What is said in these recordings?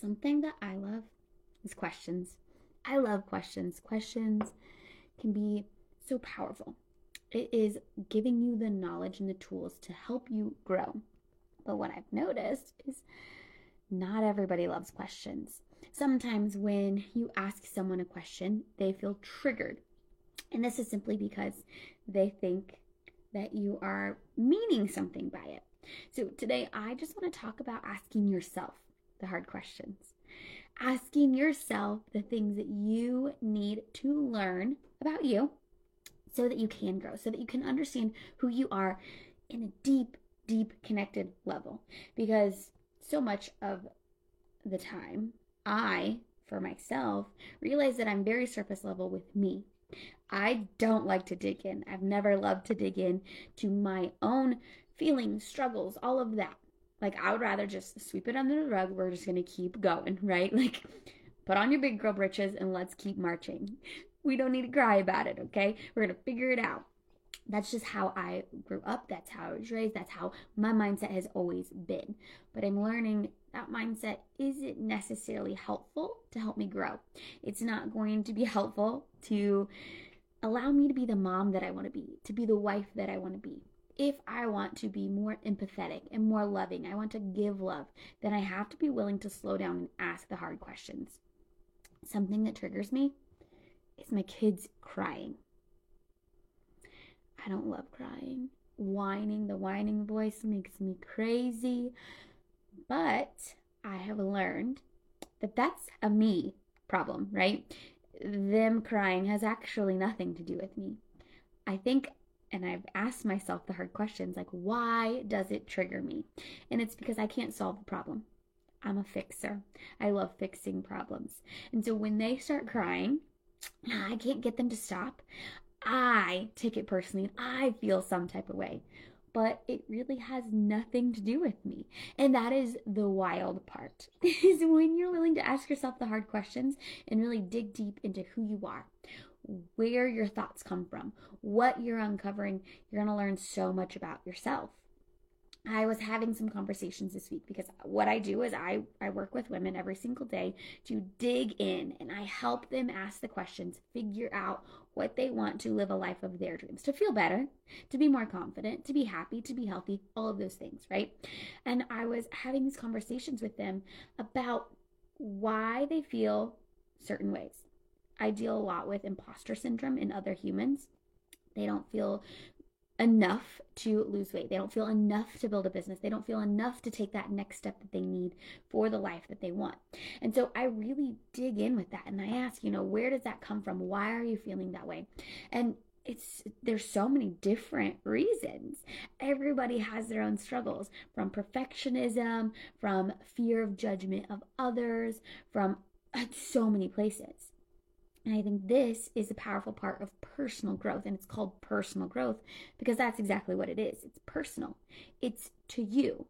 Something that I love is questions. I love questions. Questions can be so powerful. It is giving you the knowledge and the tools to help you grow. But what I've noticed is not everybody loves questions. Sometimes when you ask someone a question, they feel triggered. And this is simply because they think that you are meaning something by it. So today, I just want to talk about asking yourself the hard questions. Asking yourself the things that you need to learn about you so that you can grow, so that you can understand who you are in a deep, deep connected level. Because so much of the time, I, for myself, realize that I'm very surface level with me. I don't like to dig in. I've never loved to dig in to my own feelings, struggles, all of that. Like, I would rather just sweep it under the rug. We're just going to keep going, right? Like, put on your big girl britches and let's keep marching. We don't need to cry about it, okay? We're going to figure it out. That's just how I grew up. That's how I was raised. That's how my mindset has always been. But I'm learning that mindset isn't necessarily helpful to help me grow. It's not going to be helpful to allow me to be the mom that I want to be, to be the wife that I want to be. If I want to be more empathetic and more loving, I want to give love, then I have to be willing to slow down and ask the hard questions. Something that triggers me is my kids crying. I don't love crying. Whining, the whining voice makes me crazy. But I have learned that that's a me problem, right? them crying has actually nothing to do with me. I think, and I've asked myself the hard questions like, why does it trigger me? And it's because I can't solve the problem. I'm a fixer. I love fixing problems. And so when they start crying, I can't get them to stop. I take it personally. I feel some type of way but it really has nothing to do with me. And that is the wild part. Is when you're willing to ask yourself the hard questions and really dig deep into who you are, where your thoughts come from, what you're uncovering, you're going to learn so much about yourself. I was having some conversations this week because what I do is I, I work with women every single day to dig in and I help them ask the questions, figure out what they want to live a life of their dreams, to feel better, to be more confident, to be happy, to be healthy, all of those things, right? And I was having these conversations with them about why they feel certain ways. I deal a lot with imposter syndrome in other humans. They don't feel enough to lose weight. They don't feel enough to build a business. They don't feel enough to take that next step that they need for the life that they want. And so I really dig in with that and I ask, you know, where does that come from? Why are you feeling that way? And it's there's so many different reasons. Everybody has their own struggles from perfectionism, from fear of judgment of others, from uh, so many places. And I think this is a powerful part of personal growth. And it's called personal growth because that's exactly what it is it's personal, it's to you.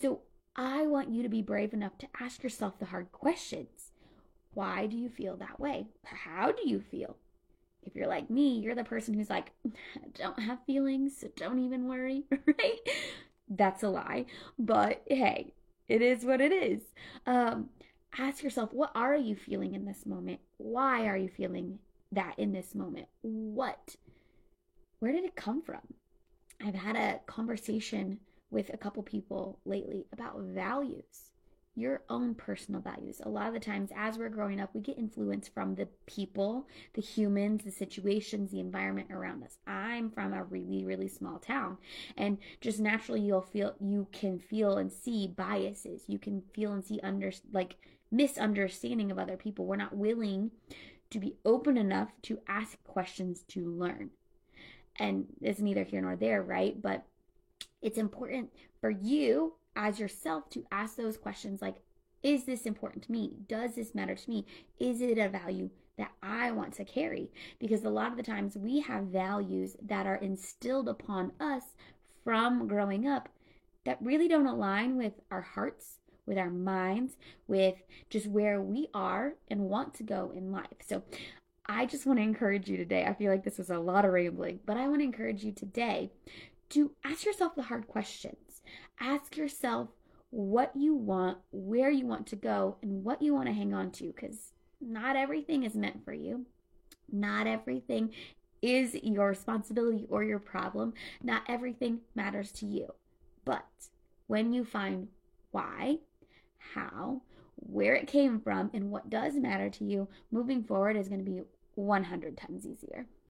So I want you to be brave enough to ask yourself the hard questions. Why do you feel that way? How do you feel? If you're like me, you're the person who's like, don't have feelings, so don't even worry, right? That's a lie. But hey, it is what it is. Um, ask yourself, what are you feeling in this moment? Why are you feeling that in this moment? What? Where did it come from? I've had a conversation with a couple people lately about values, your own personal values. A lot of the times, as we're growing up, we get influence from the people, the humans, the situations, the environment around us. I'm from a really, really small town, and just naturally, you'll feel you can feel and see biases. You can feel and see under like misunderstanding of other people. We're not willing to be open enough to ask questions to learn. And it's neither here nor there, right? But it's important for you as yourself to ask those questions like, is this important to me? Does this matter to me? Is it a value that I want to carry? Because a lot of the times we have values that are instilled upon us from growing up that really don't align with our hearts with our minds, with just where we are and want to go in life. So I just want to encourage you today. I feel like this was a lot of rambling, but I want to encourage you today to ask yourself the hard questions. Ask yourself, what you want, where you want to go, and what you want to hang on to because not everything is meant for you. Not everything is your responsibility or your problem. Not everything matters to you. But when you find why, how, where it came from, and what does matter to you, moving forward is going to be 100 times easier.